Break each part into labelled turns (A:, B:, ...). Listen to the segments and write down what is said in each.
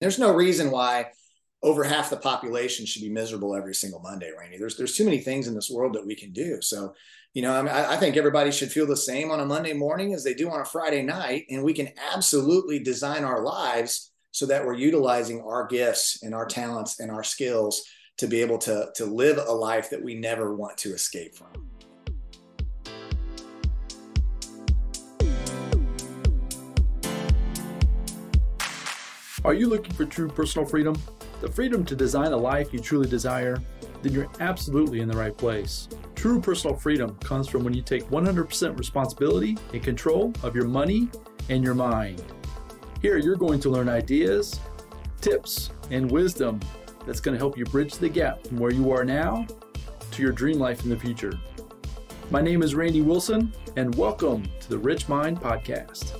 A: There's no reason why over half the population should be miserable every single Monday, Randy. There's there's too many things in this world that we can do. So, you know, I, mean, I, I think everybody should feel the same on a Monday morning as they do on a Friday night, and we can absolutely design our lives so that we're utilizing our gifts and our talents and our skills to be able to to live a life that we never want to escape from.
B: Are you looking for true personal freedom? The freedom to design a life you truly desire? Then you're absolutely in the right place. True personal freedom comes from when you take 100% responsibility and control of your money and your mind. Here, you're going to learn ideas, tips, and wisdom that's going to help you bridge the gap from where you are now to your dream life in the future. My name is Randy Wilson, and welcome to the Rich Mind Podcast.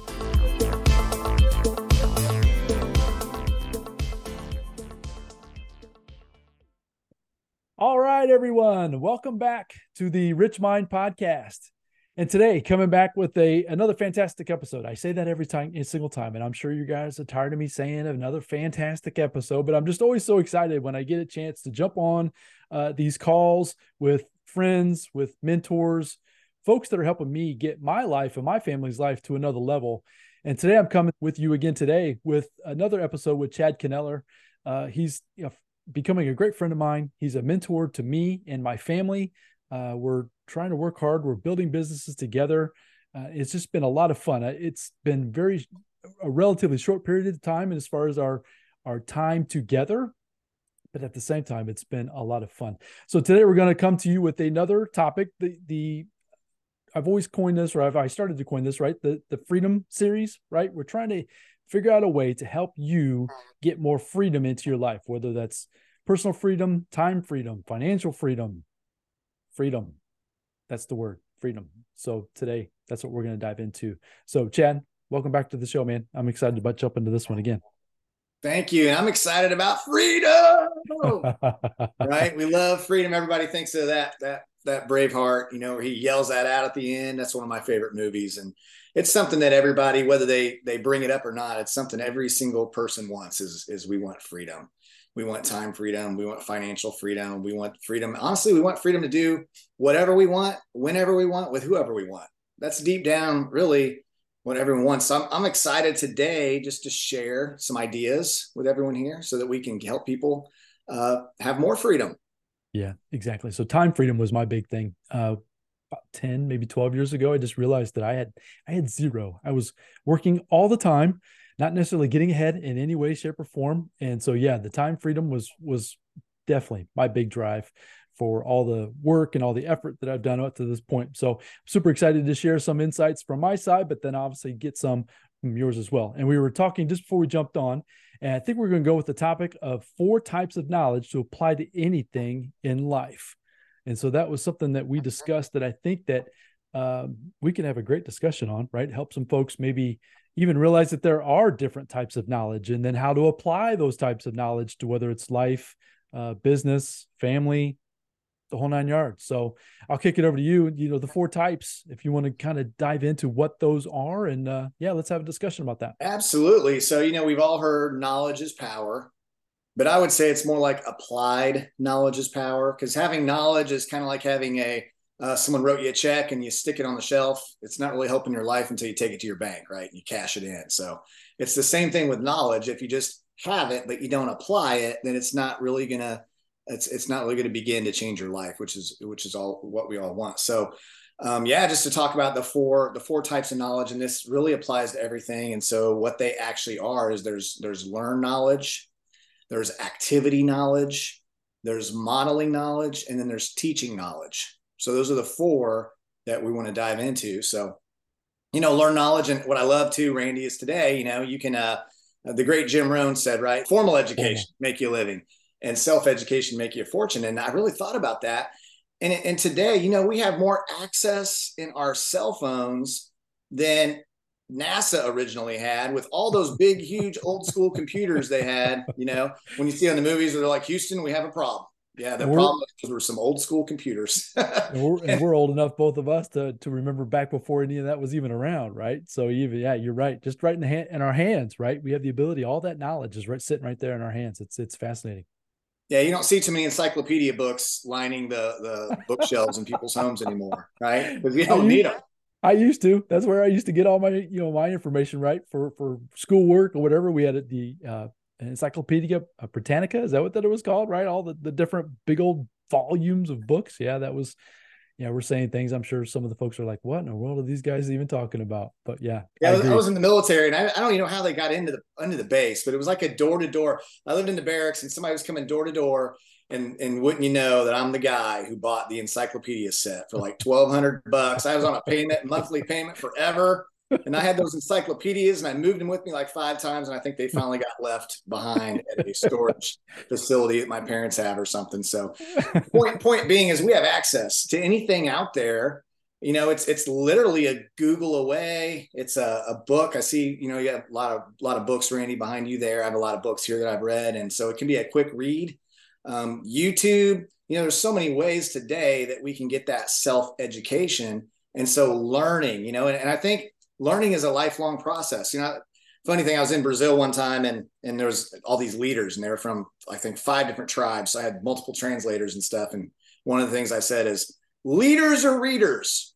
B: Right, everyone. Welcome back to the Rich Mind podcast. And today, coming back with a another fantastic episode. I say that every time, a single time, and I'm sure you guys are tired of me saying another fantastic episode. But I'm just always so excited when I get a chance to jump on uh, these calls with friends, with mentors, folks that are helping me get my life and my family's life to another level. And today, I'm coming with you again today with another episode with Chad Kneller. Uh, he's becoming a great friend of mine. He's a mentor to me and my family. Uh, we're trying to work hard. We're building businesses together. Uh, it's just been a lot of fun. Uh, it's been very a relatively short period of time, and as far as our our time together, but at the same time, it's been a lot of fun. So today we're going to come to you with another topic. The the I've always coined this, or I've I started to coin this, right? The the freedom series, right? We're trying to figure out a way to help you get more freedom into your life, whether that's personal freedom, time freedom, financial freedom, freedom. That's the word, freedom. So today, that's what we're going to dive into. So, Chad, welcome back to the show, man. I'm excited to jump into this one again.
A: Thank you. And I'm excited about freedom. right? We love freedom. Everybody thinks of that that that Braveheart, you know, where he yells that out at the end. That's one of my favorite movies. And it's something that everybody, whether they they bring it up or not, it's something every single person wants is is we want freedom. We want time freedom. We want financial freedom. We want freedom. Honestly, we want freedom to do whatever we want, whenever we want, with whoever we want. That's deep down, really, what everyone wants. So I'm, I'm excited today just to share some ideas with everyone here so that we can help people uh, have more freedom.
B: Yeah, exactly. So time freedom was my big thing. Uh, about 10 maybe 12 years ago i just realized that i had i had zero i was working all the time not necessarily getting ahead in any way shape or form and so yeah the time freedom was was definitely my big drive for all the work and all the effort that I've done up to this point. So super excited to share some insights from my side, but then obviously get some from yours as well. And we were talking just before we jumped on, and I think we're going to go with the topic of four types of knowledge to apply to anything in life. And so that was something that we discussed that I think that um, we can have a great discussion on, right? Help some folks maybe even realize that there are different types of knowledge and then how to apply those types of knowledge to whether it's life, uh, business, family, the whole nine yards. So I'll kick it over to you. You know, the four types, if you want to kind of dive into what those are. And uh, yeah, let's have a discussion about that.
A: Absolutely. So, you know, we've all heard knowledge is power but I would say it's more like applied knowledge is power because having knowledge is kind of like having a uh, someone wrote you a check and you stick it on the shelf. It's not really helping your life until you take it to your bank, right? And you cash it in. So it's the same thing with knowledge. If you just have it but you don't apply it, then it's not really gonna it's it's not really gonna begin to change your life, which is which is all what we all want. So um, yeah, just to talk about the four the four types of knowledge, and this really applies to everything. And so what they actually are is there's there's learned knowledge, there's activity knowledge, there's modeling knowledge, and then there's teaching knowledge. So those are the four that we want to dive into. So, you know, learn knowledge. And what I love too, Randy, is today, you know, you can, uh, the great Jim Rohn said, right? Formal education make you a living and self education make you a fortune. And I really thought about that. And, and today, you know, we have more access in our cell phones than NASA originally had with all those big, huge old school computers they had. You know, when you see on the movies they're like, Houston, we have a problem. Yeah, the problem is were some old school computers.
B: and, we're, and, we're, old enough, both of us, to to remember back before any of that was even around, right? So even yeah, you're right. Just right in the hand in our hands, right? We have the ability. All that knowledge is right sitting right there in our hands. It's it's fascinating.
A: Yeah, you don't see too many encyclopedia books lining the the bookshelves in people's homes anymore, right? Because we don't need them.
B: I used to. That's where I used to get all my, you know, my information right for for schoolwork or whatever. We had at the uh, Encyclopedia Britannica. Is that what that it was called? Right, all the the different big old volumes of books. Yeah, that was. Yeah, we're saying things. I'm sure some of the folks are like, "What in the world are these guys even talking about?" But yeah,
A: yeah, I, I was in the military, and I, I, don't even know how they got into the into the base, but it was like a door to door. I lived in the barracks, and somebody was coming door to door, and and wouldn't you know that I'm the guy who bought the encyclopedia set for like twelve hundred bucks. I was on a payment monthly payment forever, and I had those encyclopedias, and I moved them with me like five times, and I think they finally got left behind at a storage facility that my parents have or something. So, point point being is we have access to anything out there. You know, it's it's literally a Google away. It's a, a book. I see, you know, you have a lot of lot of books, Randy, behind you there. I have a lot of books here that I've read, and so it can be a quick read um, YouTube. You know, there's so many ways today that we can get that self education. And so learning, you know, and, and I think learning is a lifelong process. You know, funny thing, I was in Brazil one time and and there was all these leaders and they were from I think five different tribes. So I had multiple translators and stuff. And one of the things I said is leaders are readers.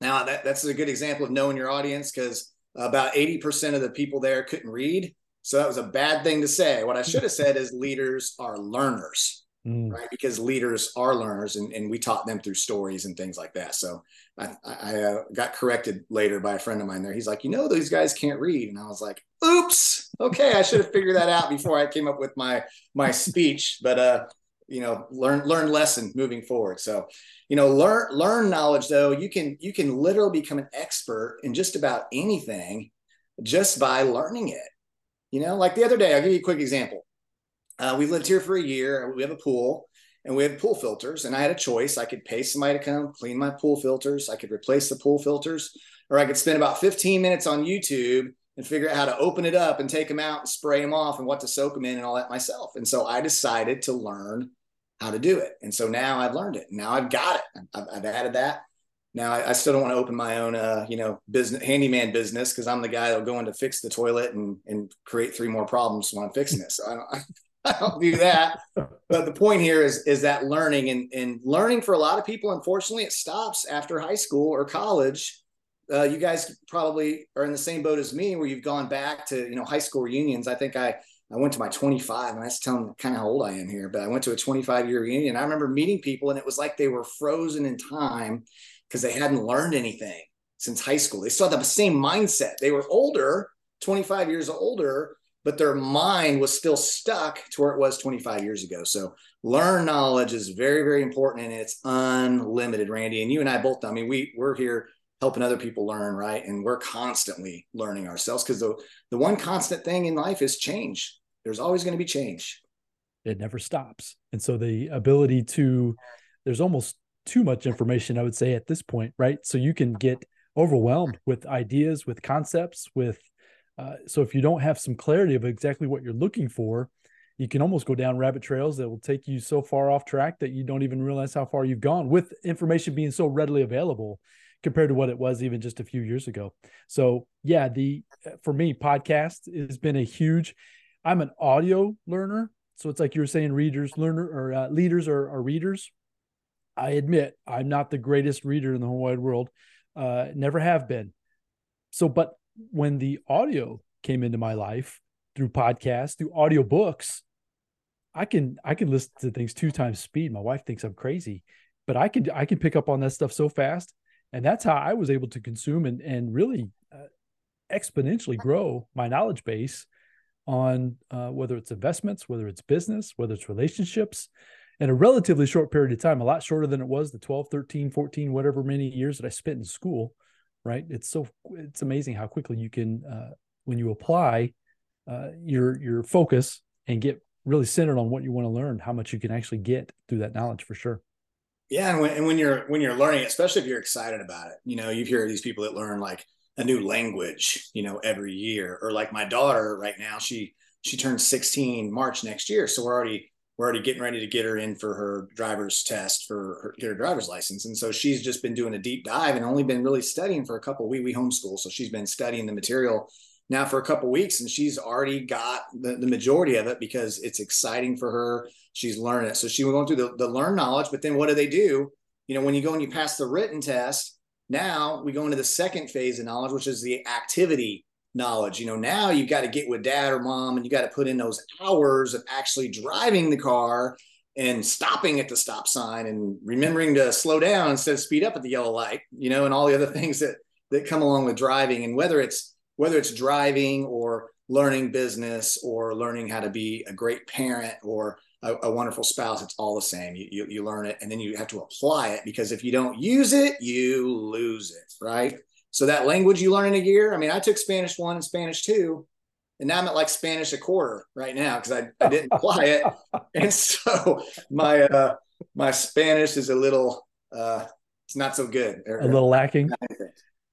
A: Now that, that's a good example of knowing your audience because about 80% of the people there couldn't read. So that was a bad thing to say. What I should have said is leaders are learners, mm. right? Because leaders are learners, and, and we taught them through stories and things like that. So I, I uh, got corrected later by a friend of mine there. He's like, you know, these guys can't read, and I was like, oops, okay, I should have figured that out before I came up with my my speech. But uh, you know, learn learn lesson moving forward. So you know learn learn knowledge though you can you can literally become an expert in just about anything just by learning it you know, like the other day, I'll give you a quick example. Uh, we lived here for a year. We have a pool and we have pool filters. And I had a choice. I could pay somebody to come clean my pool filters. I could replace the pool filters, or I could spend about 15 minutes on YouTube and figure out how to open it up and take them out and spray them off and what to soak them in and all that myself. And so I decided to learn how to do it. And so now I've learned it. Now I've got it. I've, I've added that. Now I, I, still don't want to open my own, uh, you know, business handyman business because I'm the guy that'll go in to fix the toilet and and create three more problems when I'm fixing it. So I don't. I don't do that. But the point here is is that learning and and learning for a lot of people, unfortunately, it stops after high school or college. Uh, you guys probably are in the same boat as me, where you've gone back to you know high school reunions. I think I I went to my 25, and that's telling kind of how old I am here. But I went to a 25 year reunion. I remember meeting people, and it was like they were frozen in time because they hadn't learned anything since high school. They still had the same mindset. They were older, 25 years older, but their mind was still stuck to where it was 25 years ago. So learn knowledge is very, very important and it's unlimited, Randy. And you and I both, I mean, we we're here helping other people learn, right? And we're constantly learning ourselves because the, the one constant thing in life is change. There's always going to be change.
B: It never stops. And so the ability to, there's almost too much information, I would say, at this point, right? So you can get overwhelmed with ideas, with concepts, with uh, so if you don't have some clarity of exactly what you're looking for, you can almost go down rabbit trails that will take you so far off track that you don't even realize how far you've gone with information being so readily available compared to what it was even just a few years ago. So yeah, the for me podcast has been a huge. I'm an audio learner, so it's like you were saying, readers, learner, or uh, leaders are, are readers. I admit I'm not the greatest reader in the whole wide world. Uh, never have been. So, but when the audio came into my life through podcasts, through audiobooks, I can I can listen to things two times speed. My wife thinks I'm crazy, but I can I can pick up on that stuff so fast, and that's how I was able to consume and and really uh, exponentially grow my knowledge base on uh, whether it's investments, whether it's business, whether it's relationships, in a relatively short period of time, a lot shorter than it was the 12, 13, 14, whatever many years that I spent in school, right? It's so, it's amazing how quickly you can, uh, when you apply uh, your, your focus and get really centered on what you want to learn, how much you can actually get through that knowledge for sure.
A: Yeah. And when, and when you're, when you're learning, especially if you're excited about it, you know, you hear these people that learn like a new language, you know, every year, or like my daughter right now, she, she turns 16 March next year. So we're already we're already getting ready to get her in for her driver's test for her get her driver's license. And so she's just been doing a deep dive and only been really studying for a couple we we homeschool. So she's been studying the material now for a couple weeks and she's already got the, the majority of it because it's exciting for her. She's learning it. So she going through the, the learn knowledge, but then what do they do? You know, when you go and you pass the written test, now we go into the second phase of knowledge, which is the activity knowledge. You know, now you've got to get with dad or mom and you got to put in those hours of actually driving the car and stopping at the stop sign and remembering to slow down instead of speed up at the yellow light, you know, and all the other things that that come along with driving. And whether it's whether it's driving or learning business or learning how to be a great parent or a, a wonderful spouse, it's all the same. You, you, you learn it and then you have to apply it because if you don't use it, you lose it, right? So that language you learn in a year. I mean, I took Spanish one and Spanish two, and now I'm at like Spanish a quarter right now because I, I didn't apply it, and so my uh, my Spanish is a little uh, it's not so good.
B: A little lacking.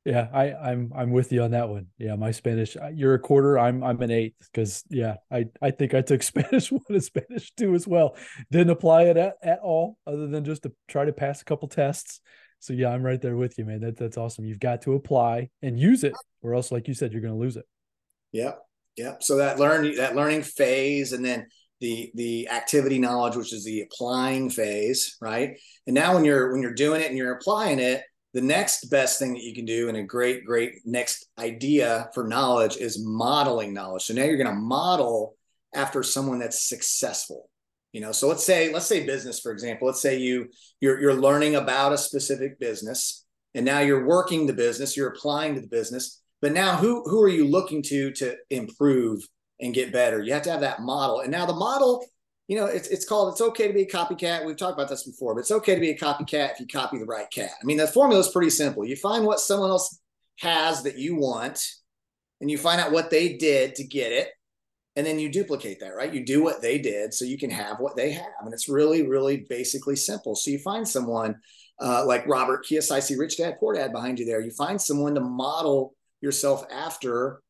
B: Yeah, I, I'm I'm with you on that one. Yeah, my Spanish. Uh, you're a quarter. I'm I'm an eighth because yeah, I I think I took Spanish one and Spanish two as well. Didn't apply it at, at all, other than just to try to pass a couple tests. So yeah, I'm right there with you, man. That that's awesome. You've got to apply and use it, or else, like you said, you're going to lose it.
A: Yep, yep. So that learn that learning phase, and then the the activity knowledge, which is the applying phase, right? And now when you're when you're doing it and you're applying it, the next best thing that you can do, and a great great next idea for knowledge is modeling knowledge. So now you're going to model after someone that's successful you know so let's say let's say business for example let's say you you're, you're learning about a specific business and now you're working the business you're applying to the business but now who who are you looking to to improve and get better? You have to have that model. And now the model you know it's, it's called it's okay to be a copycat. We've talked about this before but it's okay to be a copycat if you copy the right cat. I mean the formula is pretty simple. You find what someone else has that you want and you find out what they did to get it and then you duplicate that right? You do what they did so you can have what they have and it's really really basically simple. So you find someone uh, like robert kiyosaki rich dad poor dad behind you there. You find someone to model yourself after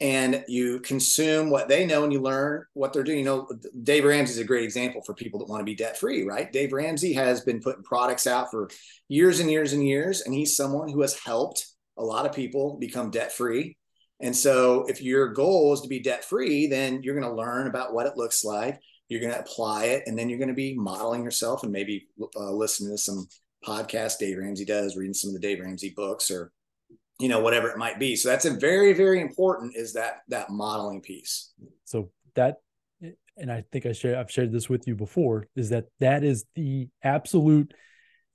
A: and you consume what they know and you learn what they're doing. You know dave ramsey is a great example for people that want to be debt free right? Dave ramsey has been putting products out for years and years and years and he's someone who has helped a lot of people become debt free and so if your goal is to be debt free, then you're going to learn about what it looks like. You're going to apply it, and then you're going to be modeling yourself and maybe uh, listening to some podcast Dave Ramsey does, reading some of the Dave Ramsey books, or you know whatever it might be. So that's a very very important is that that modeling piece.
B: So that, and I think I share I've shared this with you before, is that that is the absolute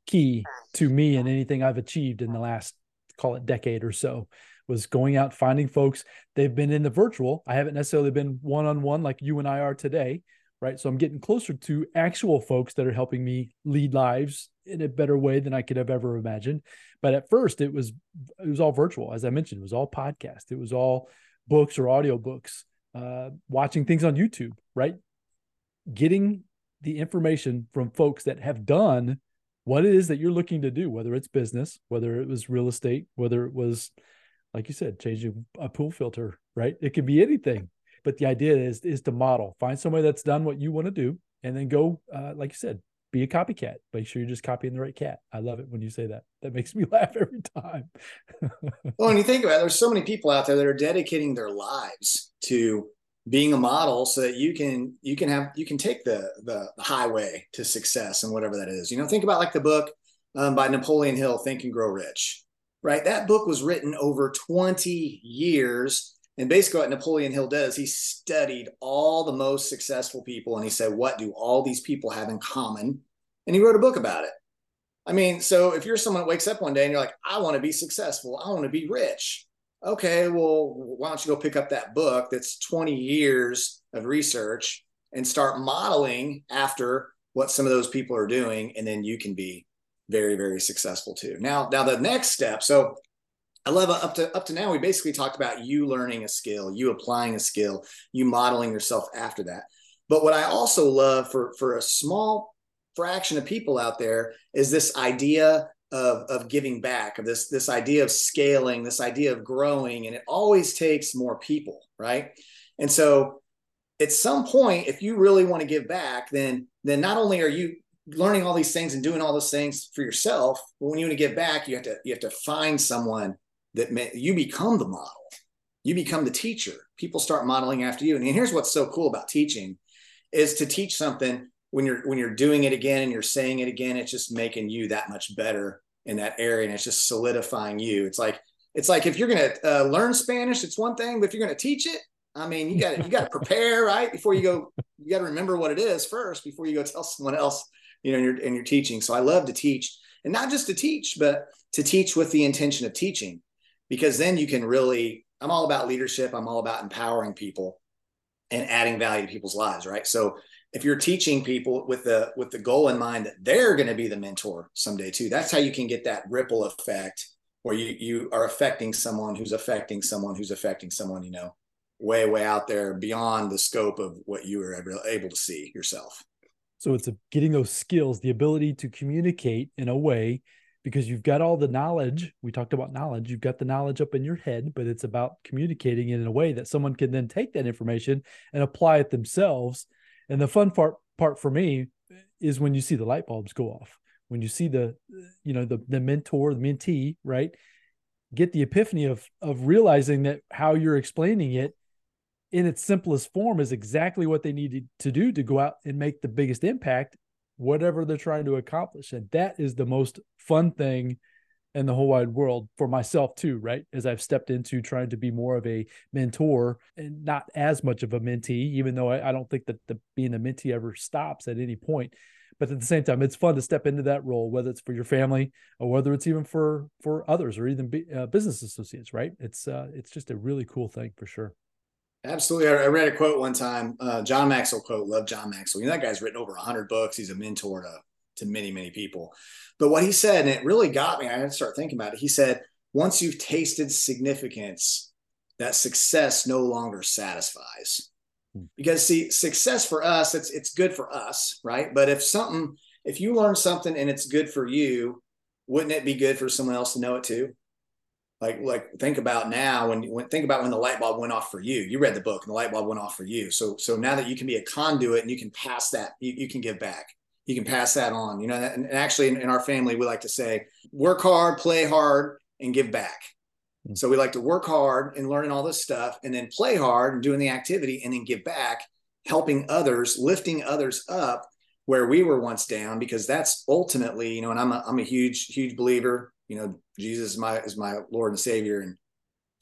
B: key to me and anything I've achieved in the last call it decade or so was going out finding folks. They've been in the virtual. I haven't necessarily been one on one like you and I are today, right? So I'm getting closer to actual folks that are helping me lead lives in a better way than I could have ever imagined. But at first, it was it was all virtual, as I mentioned. It was all podcast. It was all books or audio books, uh, watching things on YouTube, right? Getting the information from folks that have done what it is that you're looking to do, whether it's business, whether it was real estate, whether it was like you said, changing a pool filter, right? It could be anything. But the idea is is to model, find somebody that's done what you want to do, and then go, uh, like you said, be a copycat. Make sure you're just copying the right cat. I love it when you say that. That makes me laugh every time.
A: well, when you think about it, there's so many people out there that are dedicating their lives to being a model so that you can you can have you can take the the, highway to success and whatever that is. You know, think about like the book um, by Napoleon Hill, Think and Grow Rich right? That book was written over 20 years. And basically, what Napoleon Hill does, he studied all the most successful people and he said, What do all these people have in common? And he wrote a book about it. I mean, so if you're someone that wakes up one day and you're like, I want to be successful, I want to be rich. Okay, well, why don't you go pick up that book that's 20 years of research and start modeling after what some of those people are doing, and then you can be very very successful too. Now now the next step so i love up to up to now we basically talked about you learning a skill you applying a skill you modeling yourself after that. But what i also love for for a small fraction of people out there is this idea of, of giving back of this this idea of scaling this idea of growing and it always takes more people right? And so at some point, if you really want to give back, then then not only are you learning all these things and doing all those things for yourself, but when you want to give back, you have to you have to find someone that may, you become the model. You become the teacher. People start modeling after you. And here's what's so cool about teaching is to teach something when you're when you're doing it again and you're saying it again, it's just making you that much better in that area and it's just solidifying you. It's like it's like if you're going to uh, learn Spanish, it's one thing, but if you're going to teach it, I mean, you got you got to prepare right before you go. You got to remember what it is first before you go tell someone else. You know, in your in your teaching. So I love to teach, and not just to teach, but to teach with the intention of teaching, because then you can really. I'm all about leadership. I'm all about empowering people and adding value to people's lives. Right. So if you're teaching people with the with the goal in mind that they're going to be the mentor someday too, that's how you can get that ripple effect where you you are affecting someone who's affecting someone who's affecting someone. You know way way out there beyond the scope of what you were ever able to see yourself
B: so it's getting those skills the ability to communicate in a way because you've got all the knowledge we talked about knowledge you've got the knowledge up in your head but it's about communicating it in a way that someone can then take that information and apply it themselves. And the fun part part for me is when you see the light bulbs go off when you see the you know the the mentor the mentee right? Get the epiphany of of realizing that how you're explaining it in its simplest form is exactly what they needed to do to go out and make the biggest impact whatever they're trying to accomplish. And that is the most fun thing in the whole wide world for myself too right? As i've stepped into trying to be more of a mentor and not as much of a mentee even though i, I don't think that the being a mentee ever stops at any point. But at the same time it's fun to step into that role whether it's for your family or whether it's even for for others or even be, uh, business associates right? It's uh it's just a really cool thing for sure
A: Absolutely. I read a quote one time, uh, John Maxwell quote, love John Maxwell. You know, that guy's written over 100 books. He's a mentor to, to many, many people. But what he said, and it really got me, I had to start thinking about it. He said, once you've tasted significance, that success no longer satisfies. Hmm. Because see, success for us, it's it's good for us, right? But if something, if you learn something and it's good for you, wouldn't it be good for someone else to know it too? Like like think about now when when think about when the light bulb went off for you. You read the book and the light bulb went off for you. So so now that you can be a conduit and you can pass that you, you can give back. You can pass that on you know and, and actually in, in, our family we like to say work hard play hard and give back. Mm-hmm. so we like to work hard and learning all this stuff and then play hard and doing the activity and then give back helping others lifting others up where we were once down because that's ultimately you know and i'm a, I'm a huge huge believer you know jesus is my is my lord and savior. And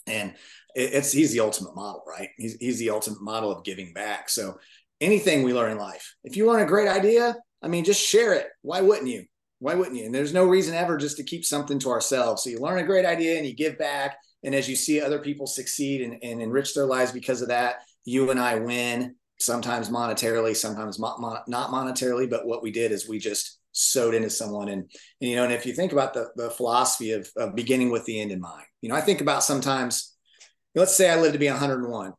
A: and it's he's the ultimate model right? He's, he's the ultimate model of giving back. So anything we learn in life if you learn a great idea i mean just share it. Why wouldn't you? Why wouldn't you? And there's no reason ever just to keep something to ourselves. So you learn a great idea and you give back. And as you see other people succeed and, and enrich their lives because of that you and i win sometimes monetarily sometimes mo- mo- not monetarily but what we did is we just sowed into someone. And, and, you know, and if you think about the, the philosophy of, of beginning with the end in mind, you know, I think about sometimes, let's say I live to be 101.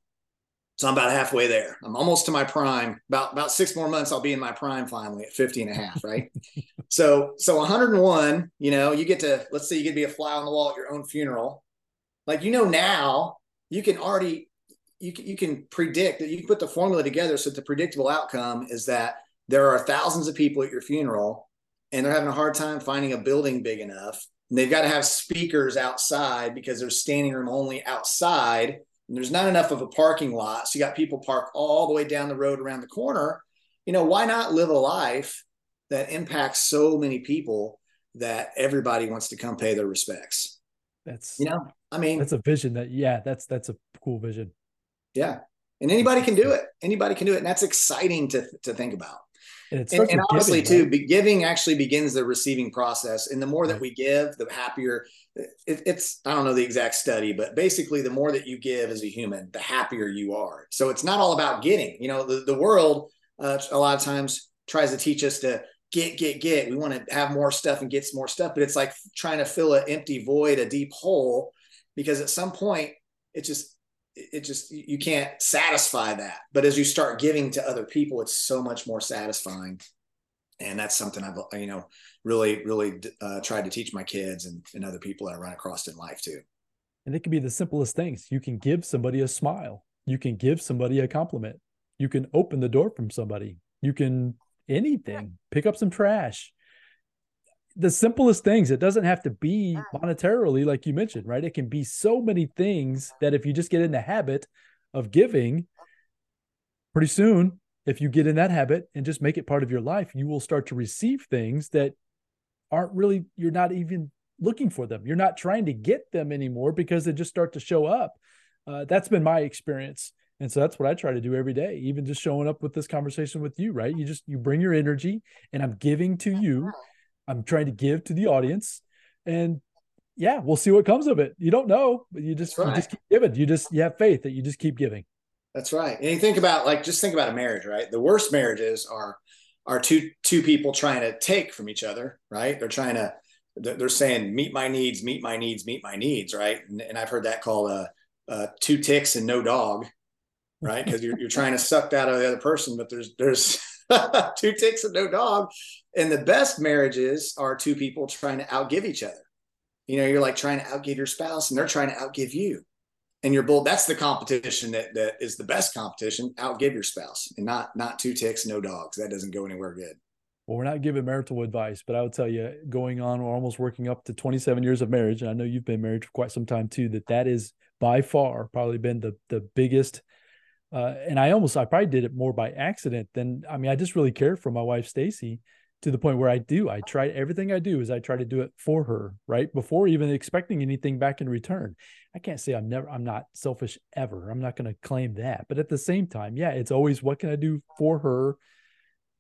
A: So I'm about halfway there. I'm almost to my prime. About about six more months, I'll be in my prime finally at 50 and a half, right? so so 101, you know, you get to let's say you get to be a fly on the wall at your own funeral. Like you know now, you can already you can, you can predict that you can put the formula together so the predictable outcome is that there are thousands of people at your funeral and they're having a hard time finding a building big enough. And they've got to have speakers outside because there's standing room only outside. And there's not enough of a parking lot. So you got people park all the way down the road around the corner. You know, why not live a life that impacts so many people that everybody wants to come pay their respects?
B: That's
A: you know, I mean
B: that's a vision that yeah, that's that's a cool vision.
A: Yeah. And anybody can do it. Anybody can do it. And that's exciting to to think about. And, and, and honestly, giving, too, right? giving actually begins the receiving process. And the more that we give, the happier. It, it's I don't know the exact study, but basically, the more that you give as a human, the happier you are. So it's not all about getting. You know, the the world uh, a lot of times tries to teach us to get, get, get. We want to have more stuff and get some more stuff, but it's like trying to fill an empty void, a deep hole, because at some point it just it just you can't satisfy that. But as you start giving to other people it's so much more satisfying. And that's something i've you know really really uh, tried to teach my kids and, and other people that i run across in life too.
B: And it can be the simplest things. You can give somebody a smile. You can give somebody a compliment. You can open the door from somebody. You can anything, pick up some trash. The simplest things. It doesn't have to be monetarily, like you mentioned, right? It can be so many things that if you just get in the habit of giving, pretty soon, if you get in that habit and just make it part of your life, you will start to receive things that aren't really, you're not even looking for them. You're not trying to get them anymore because they just start to show up. Uh, that's been my experience. And so that's what I try to do every day, even just showing up with this conversation with you, right? You just, you bring your energy and I'm giving to you. I'm trying to give to the audience. And yeah, we'll see what comes of it. You don't know, but you just, right. you just keep giving. You just, you have faith that you just keep giving.
A: That's right. And you think about like, just think about a marriage, right? The worst marriages are, are two, two people trying to take from each other, right? They're trying to, they're saying meet my needs meet my needs meet my needs right and, and i've heard that called uh, uh, two ticks and no dog right because you're, you're trying to suck that out of the other person but there's there's two ticks and no dog and the best marriages are two people trying to outgive each other you know you're like trying to outgive your spouse and they're trying to outgive you and you're both that's the competition that that is the best competition outgive your spouse and not not two ticks no dogs that doesn't go anywhere good
B: well, we're not giving marital advice, but I would tell you, going on, we're almost working up to 27 years of marriage, and I know you've been married for quite some time too. That that is by far probably been the the biggest. Uh, and I almost, I probably did it more by accident than I mean, I just really care for my wife Stacy to the point where I do. I try everything I do is I try to do it for her, right? Before even expecting anything back in return. I can't say I'm never, I'm not selfish ever. I'm not going to claim that. But at the same time, yeah, it's always what can I do for her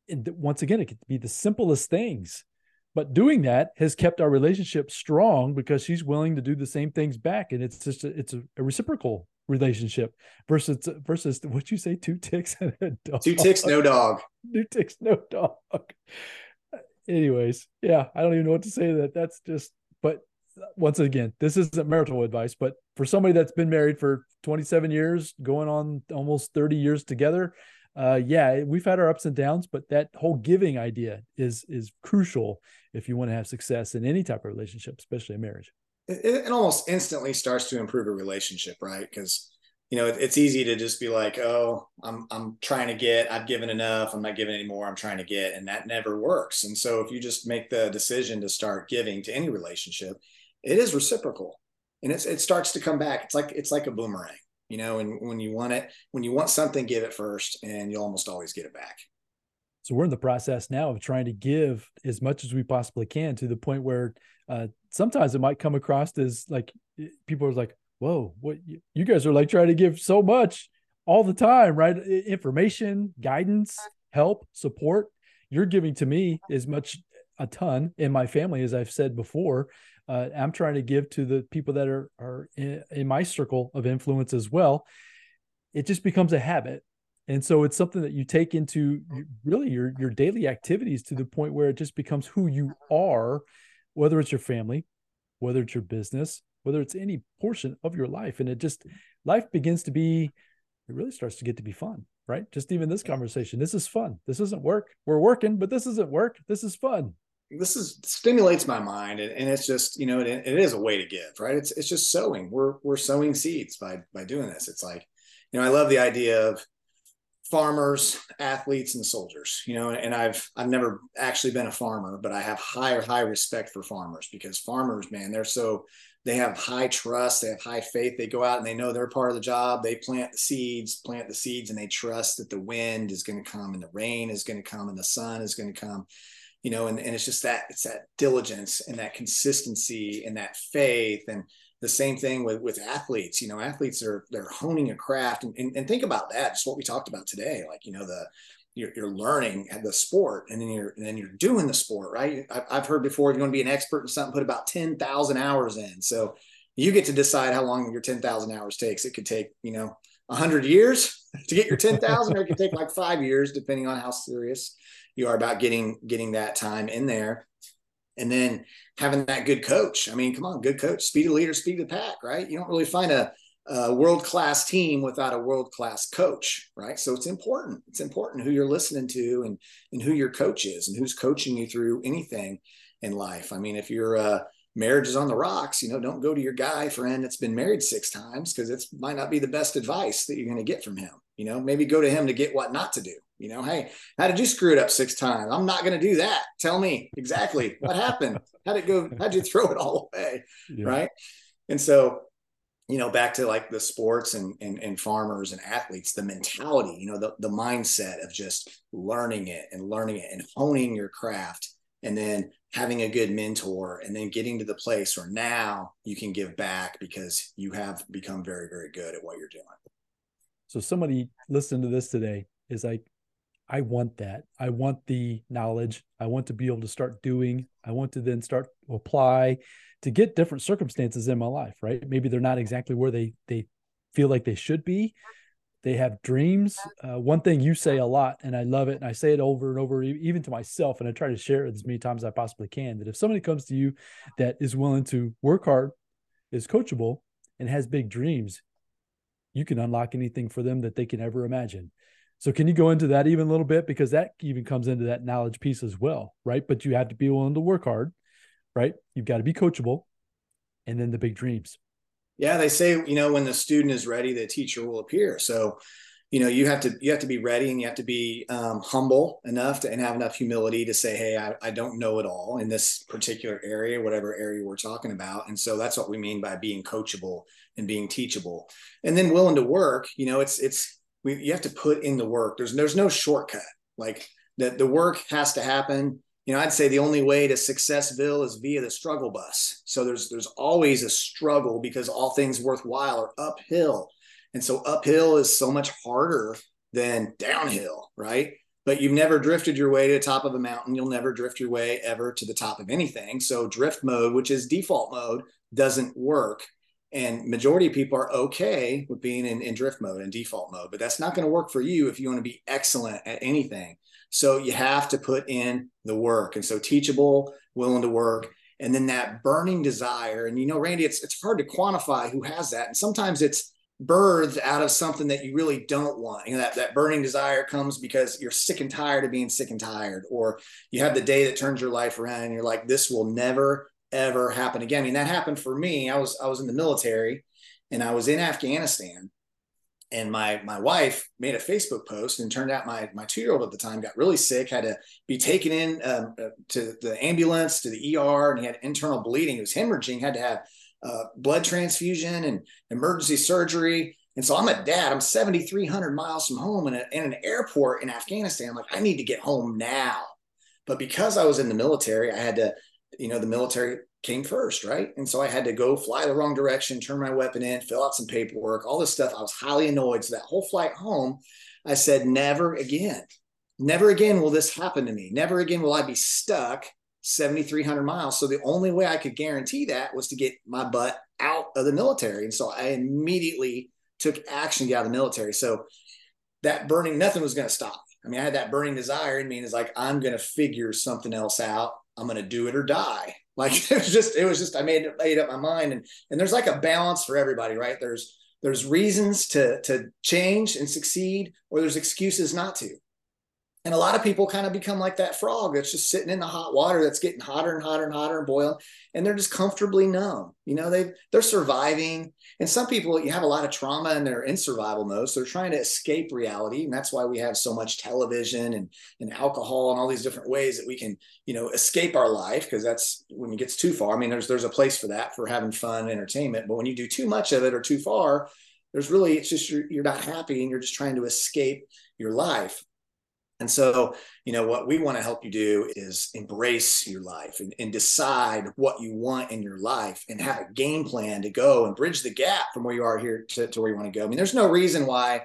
B: and once again, it could be the simplest things. But doing that has kept our relationship strong because she's willing to do the same things back, and it's just a, it's a, a reciprocal relationship versus versus what you say two ticks and a dog.
A: Two ticks, no dog.
B: Two ticks, no dog. Anyways, yeah, I don't even know what to say that. That's just. But once again, this isn't marital advice, but for somebody that's been married for 27 years, going on almost 30 years together, uh, yeah, we've had our ups and downs, but that whole giving idea is is crucial if you want to have success in any type of relationship, especially a marriage.
A: It, it almost instantly starts to improve a relationship, right? Because you know it, it's easy to just be like, "Oh, I'm I'm trying to get. I've given enough. I'm not giving anymore. I'm trying to get," and that never works. And so, if you just make the decision to start giving to any relationship, it is reciprocal, and it's it starts to come back. It's like it's like a boomerang you know, and when you want it, when you want something, give it first and you'll almost always get it back.
B: So we're in the process now of trying to give as much as we possibly can to the point where uh, sometimes it might come across as like people are like, whoa, what you guys are like trying to give so much all the time, right? Information, guidance, help, support. You're giving to me as much a ton in my family, as I've said before uh, I'm trying to give to the people that are are in, in my circle of influence as well. It just becomes a habit, and so it's something that you take into really your your daily activities to the point where it just becomes who you are, whether it's your family, whether it's your business, whether it's any portion of your life, and it just life begins to be. It really starts to get to be fun, right? Just even this conversation. This is fun. This isn't work. We're working, but this isn't work. This is fun
A: this is stimulates my mind and, and it's just you know it, it is a way to give right it's it's just sowing we're we're sowing seeds by by doing this it's like you know i love the idea of farmers athletes and soldiers you know and i've i've never actually been a farmer but i have high high respect for farmers because farmers man they're so they have high trust they have high faith they go out and they know they're part of the job they plant the seeds plant the seeds and they trust that the wind is going to come and the rain is going to come and the sun is going to come you know, and, and it's just that it's that diligence and that consistency and that faith and the same thing with with athletes you know athletes are they're honing a craft and, and, and think about that just what we talked about today like you know the you're, you're learning the sport and then you're and then you're doing the sport right? I've, heard before if you want to be an expert in something put about 10,000 hours in. So you get to decide how long your 10,000 hours takes. It could take you know 100 years to get your 10,000 or it could take like five years depending on how serious you are about getting getting that time in there. And then having that good coach. I mean come on good coach speed of leader speed of the pack right? You don't really find a, a world class team without a world class coach right so it's important it's important who you're listening to and and who your coach is and who's coaching you through anything in life i mean if your uh, marriage is on the rocks you know don't go to your guy friend that's been married six times because it might not be the best advice that you're going to get from him You know, maybe go to him to get what not to do. You know, hey, how did you screw it up six times? I'm not going to do that. Tell me exactly what happened. How'd it go? How'd you throw it all away? Yeah. Right. And so, you know, back to like the sports and, and, and farmers and athletes, the mentality, you know, the, the mindset of just learning it and learning it and honing your craft and then having a good mentor and then getting to the place where now you can give back because you have become very, very good at what you're doing.
B: So somebody listening to this today is like, I want that. I want the knowledge. I want to be able to start doing. I want to then start to apply to get different circumstances in my life, right? Maybe they're not exactly where they they feel like they should be. They have dreams. Uh, one thing you say a lot, and I love it, and I say it over and over, even to myself, and I try to share it as many times as I possibly can. That if somebody comes to you that is willing to work hard, is coachable, and has big dreams, you can unlock anything for them that they can ever imagine. So can you go into that even a little bit because that even comes into that knowledge piece as well, right? But you have to be willing to work hard, right? You've got to be coachable, and then the big dreams.
A: Yeah, they say you know when the student is ready, the teacher will appear. So you know you have to you have to be ready and you have to be um, humble enough to and have enough humility to say hey I, I don't know it all in this particular area whatever area we're talking about and so that's what we mean by being coachable and being teachable and then willing to work you know it's it's we, you have to put in the work. There's there's no shortcut. Like the the work has to happen. You know, I'd say the only way to Successville is via the struggle bus. So there's there's always a struggle because all things worthwhile are uphill. And so uphill is so much harder than downhill, right? But you've never drifted your way to the top of a mountain. You'll never drift your way ever to the top of anything. So drift mode, which is default mode, doesn't work and majority of people are okay with being in, in drift mode and default mode but that's not going to work for you if you want to be excellent at anything. So you have to put in the work and so teachable willing to work and then that burning desire and you know randy it's it's hard to quantify who has that and sometimes it's birthed out of something that you really don't want. You know that, that burning desire comes because you're sick and tired of being sick and tired or you have the day that turns your life around and you're like this will never ever happen again. I mean, that happened for me. I was I was in the military and I was in Afghanistan and my my wife made a Facebook post and turned out my my two year old at the time got really sick, had to be taken in um, uh, to the ambulance to the ER, and he had internal bleeding. He was hemorrhaging, had to have uh, blood transfusion and emergency surgery. And so I'm a dad. I'm 7,300 miles from home in, a, in an airport in Afghanistan. I'm like, I need to get home now. But because I was in the military, I had to you know, the military came first, right? And so I had to go fly the wrong direction, turn my weapon in, fill out some paperwork, all this stuff. I was highly annoyed. So that whole flight home, I said, never again, never again will this happen to me. Never again will I be stuck 7,300 miles. So the only way I could guarantee that was to get my butt out of the military. And so I immediately took action to get out of the military. So that burning, nothing was going to stop me. I mean, I had that burning desire in me, and it's like, I'm going to figure something else out I'm going to do it or die. Like it was just, it was just, I made made up my mind. And, and there's like a balance for everybody, right? There's, there's reasons to, to change and succeed, or there's excuses not to. And a lot of people kind of become like that frog that's just sitting in the hot water that's getting hotter and hotter and hotter and boiling, and they're just comfortably numb. You know, they they're surviving. And some people, you have a lot of trauma and they're in survival mode, so they're trying to escape reality, and that's why we have so much television and and alcohol and all these different ways that we can, you know, escape our life because that's when it gets too far. I mean, there's there's a place for that for having fun, entertainment, but when you do too much of it or too far, there's really it's just you're, you're not happy and you're just trying to escape your life and so, you know, what we want to help you do is embrace your life and, and, decide what you want in your life and have a game plan to go and bridge the gap from where you are here to, to where you want to go. I mean, there's no reason why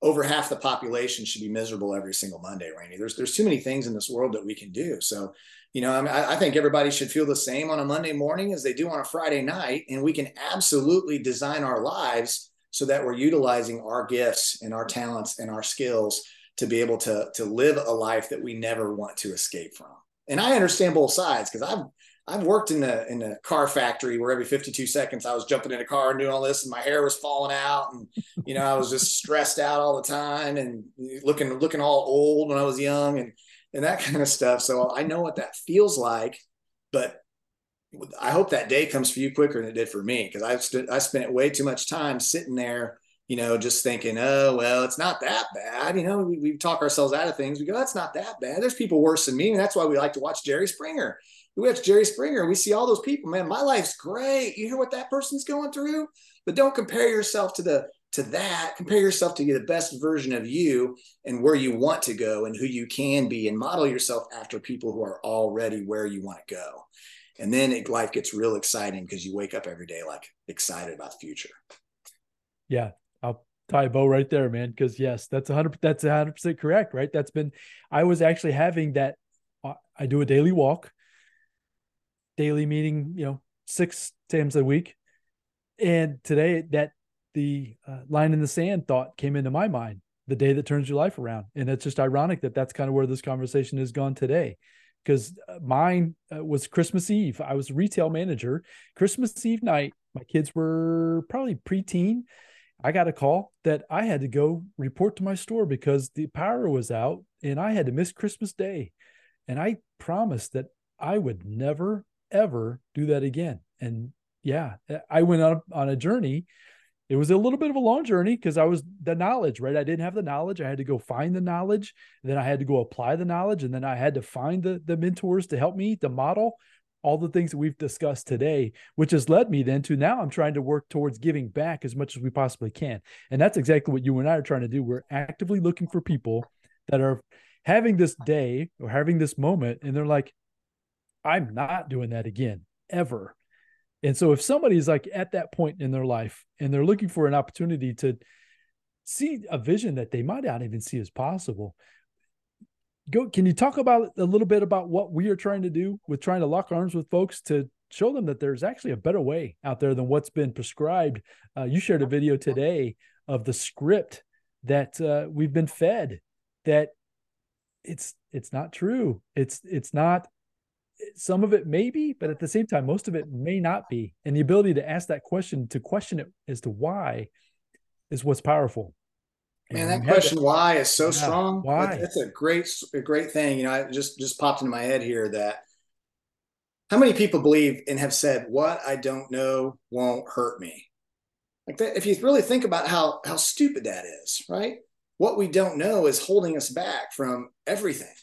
A: over half the population should be miserable every single Monday, Randy. There's there's too many things in this world that we can do. So, you know, I, mean, I, I think everybody should feel the same on a Monday morning as they do on a Friday night, and we can absolutely design our lives so that we're utilizing our gifts and our talents and our skills to be able to to live a life that we never want to escape from. And I understand both sides because I've I've worked in the in a car factory where every 52 seconds I was jumping in a car and doing all this and my hair was falling out and you know I was just stressed out all the time and looking looking all old when I was young and and that kind of stuff. So I know what that feels like, but I hope that day comes for you quicker than it did for me because I've stood I spent way too much time sitting there you know, just thinking, oh, well, it's not that bad. You know, we, we talk ourselves out of things. We go, that's not that bad. There's people worse than me. And that's why we like to watch Jerry Springer. We watch Jerry Springer. We see all those people, man, my life's great. You hear what that person's going through? But don't compare yourself to the to that. Compare yourself to the best version of you and where you want to go and who you can be and model yourself after people who are already where you want to go. And then it, life gets real exciting because you wake up every day like excited about the future.
B: Yeah, Bow right there, man. Because yes, that's hundred. That's hundred percent correct, right? That's been. I was actually having that. Uh, I do a daily walk. Daily meeting, you know, six times a week, and today that the uh, line in the sand thought came into my mind. The day that turns your life around, and it's just ironic that that's kind of where this conversation has gone today because uh, mine uh, was Christmas Eve. I was retail manager. Christmas Eve night, my kids were probably preteen. I got a call that I had to go report to my store because the power was out and I had to miss Christmas Day. And I promised that I would never, ever do that again. And yeah, eh, I went on, on a journey. It was a little bit of a long journey because I was the knowledge, right? I didn't have the knowledge. I had to go find the knowledge. Then I had to go apply the knowledge. And then I had to find the, the mentors to help me, to model all the things that we've discussed today, which has led me then to now I'm trying to work towards giving back as much as we possibly can. And that's exactly what you and I are trying to do. We're actively looking for people that are having this day or having this moment, and they're like, I'm not doing that again, ever. And so if somebody's like at that point in their life and they're looking for an opportunity to see a vision that they might not even see as possible, go can you talk about a little bit about what we are trying to do with trying to lock arms with folks to show them that there's actually a better way out there than what's been prescribed? Uh, you shared a video today of the script that uh, we've been fed that it's it's not true. It's it's not some of it may be but at the same time most of it may not be. And the ability to ask that question to question it as to why is what's powerful
A: Man, that question why is so yeah, strong. Why? That's a great, a great thing. You know, I just just popped into my head here that how many people believe and have said, "What I don't know won't hurt me." Like that, if you really think about how how stupid that is, right? What we don't know is holding us back from everything.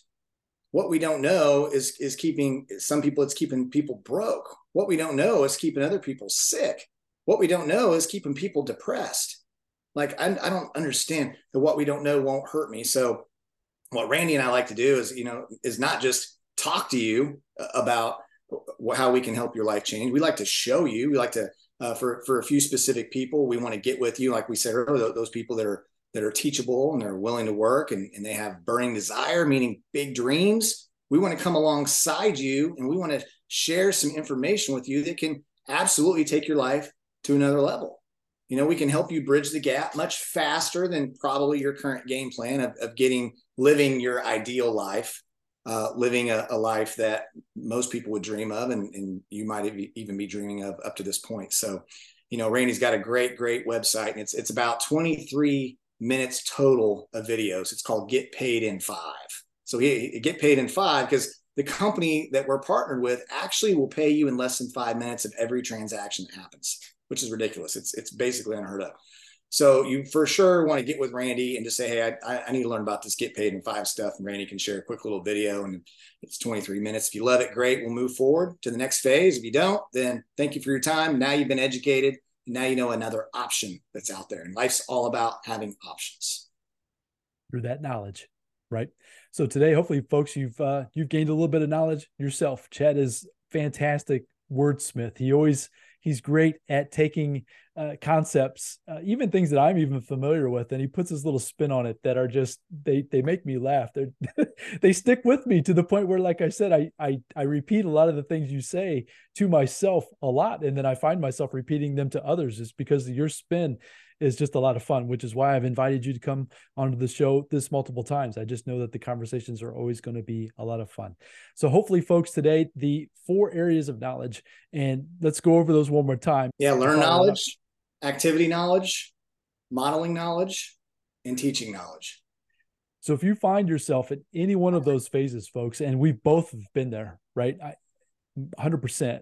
A: What we don't know is is keeping some people. It's keeping people broke. What we don't know is keeping other people sick. What we don't know is keeping people depressed like I, I don't understand that what we don't know won't hurt me. So what Randy and I like to do is, you know, is not just talk to you about how we can help your life change. We like to show you. We like to uh, for for a few specific people. We want to get with you, like we said earlier, those people that are that are teachable and they're willing to work and, and they have burning desire, meaning big dreams. We want to come alongside you and we want to share some information with you that can absolutely take your life to another level you know, we can help you bridge the gap much faster than probably your current game plan of, of getting living your ideal life, uh, living a, a, life that most people would dream of, and, and you might even be dreaming of up to this point. So, you know, Randy's got a great, great website, and it's it's about 23 minutes total of videos. It's called Get Paid in Five. So he, he get paid in five because the company that we're partnered with actually will pay you in less than five minutes of every transaction that happens which is ridiculous. It's it's basically unheard of. So you for sure want to get with Randy and just say, hey, I, I need to learn about this get paid in five stuff. And Randy can share a quick little video and it's 23 minutes. If you love it, great. We'll move forward to the next phase. If you don't, then thank you for your time. Now you've been educated. Now you know another option that's out there. And life's all about having options.
B: Through that knowledge, right? So today, hopefully, folks, you've uh, you've gained a little bit of knowledge yourself. Chad is fantastic wordsmith. He always he's great at taking uh, concepts, uh, even things that I'm even familiar with, and he puts his little spin on it that are just they they make me laugh. They they stick with me to the point where, like I said, I I I repeat a lot of the things you say to myself a lot, and then I find myself repeating them to others. It's because of your spin is just a lot of fun, which is why I've invited you to come onto the show this multiple times. I just know that the conversations are always going to be a lot of fun. So hopefully, folks, today the four areas of knowledge, and let's go over those one more time.
A: Yeah, learn knowledge, activity knowledge, modeling knowledge, and teaching knowledge.
B: So if you find yourself at any one of those phases, folks, and we've both been there, right? I, 100%.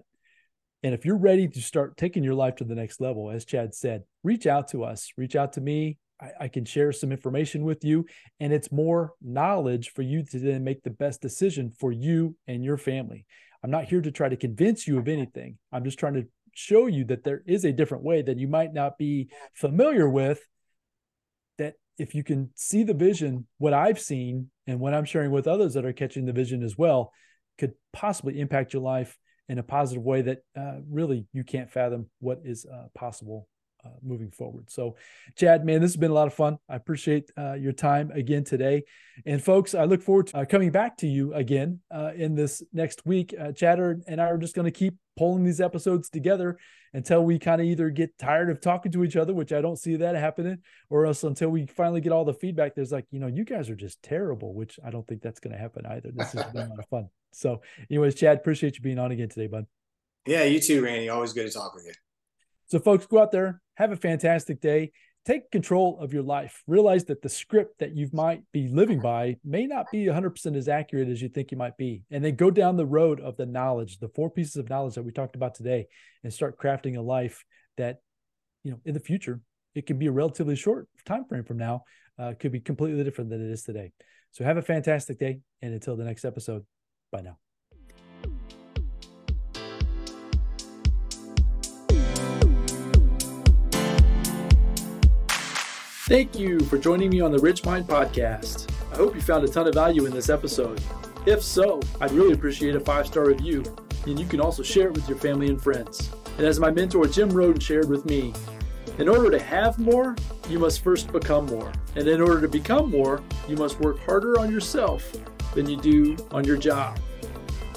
B: And if you're ready to start taking your life to the next level, as Chad said, reach out to us, reach out to me. I, I, can share some information with you, and it's more knowledge for you to then make the best decision for you and your family. I'm not here to try to convince you of uh-huh. anything. I'm just trying to show you that there is a different way that you might not be familiar with. That if you can see the vision, what I've seen and what I'm sharing with others that are catching the vision as well, could possibly impact your life in a positive way that uh, really you can't fathom what is uh, possible uh, moving forward. So, Chad, man, this has been a lot of fun. I appreciate uh, your time again today. And, folks, I look forward to uh, coming back to you again uh, in this next week. Uh, Chatter and I are just going to keep pulling these episodes together until we kind of either get tired of talking to each other, which I don't see that happening, or else until we finally get all the feedback. There's like, you know, you guys are just terrible, which I don't think that's going to happen either. This has been a lot of fun. So, anyways, Chad, appreciate you being on again today, bud.
A: Yeah, you too, Randy. Always good to talk with you.
B: So, folks, go out there, have a fantastic day. Take control of your life. Realize that the script that you might be living by may not be 100% as accurate as you think you might be. And then go down the road of the knowledge, the four pieces of knowledge that we talked about today, and start crafting a life that, you know, in the future, it can be a relatively short time frame from now, uh, could be completely different than it is today. So, have a fantastic day. And until the next episode, bye now. Thank you for joining me on the Rich Mind Podcast. I hope you found a ton of value in this episode. If so, I'd really appreciate a five star review, and you can also share it with your family and friends. And as my mentor Jim Rohn shared with me, in order to have more, you must first become more. And in order to become more, you must work harder on yourself than you do on your job.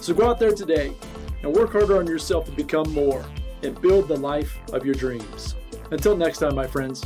B: So go out there today and work harder on yourself to become more and build the life of your dreams. Until next time, my friends.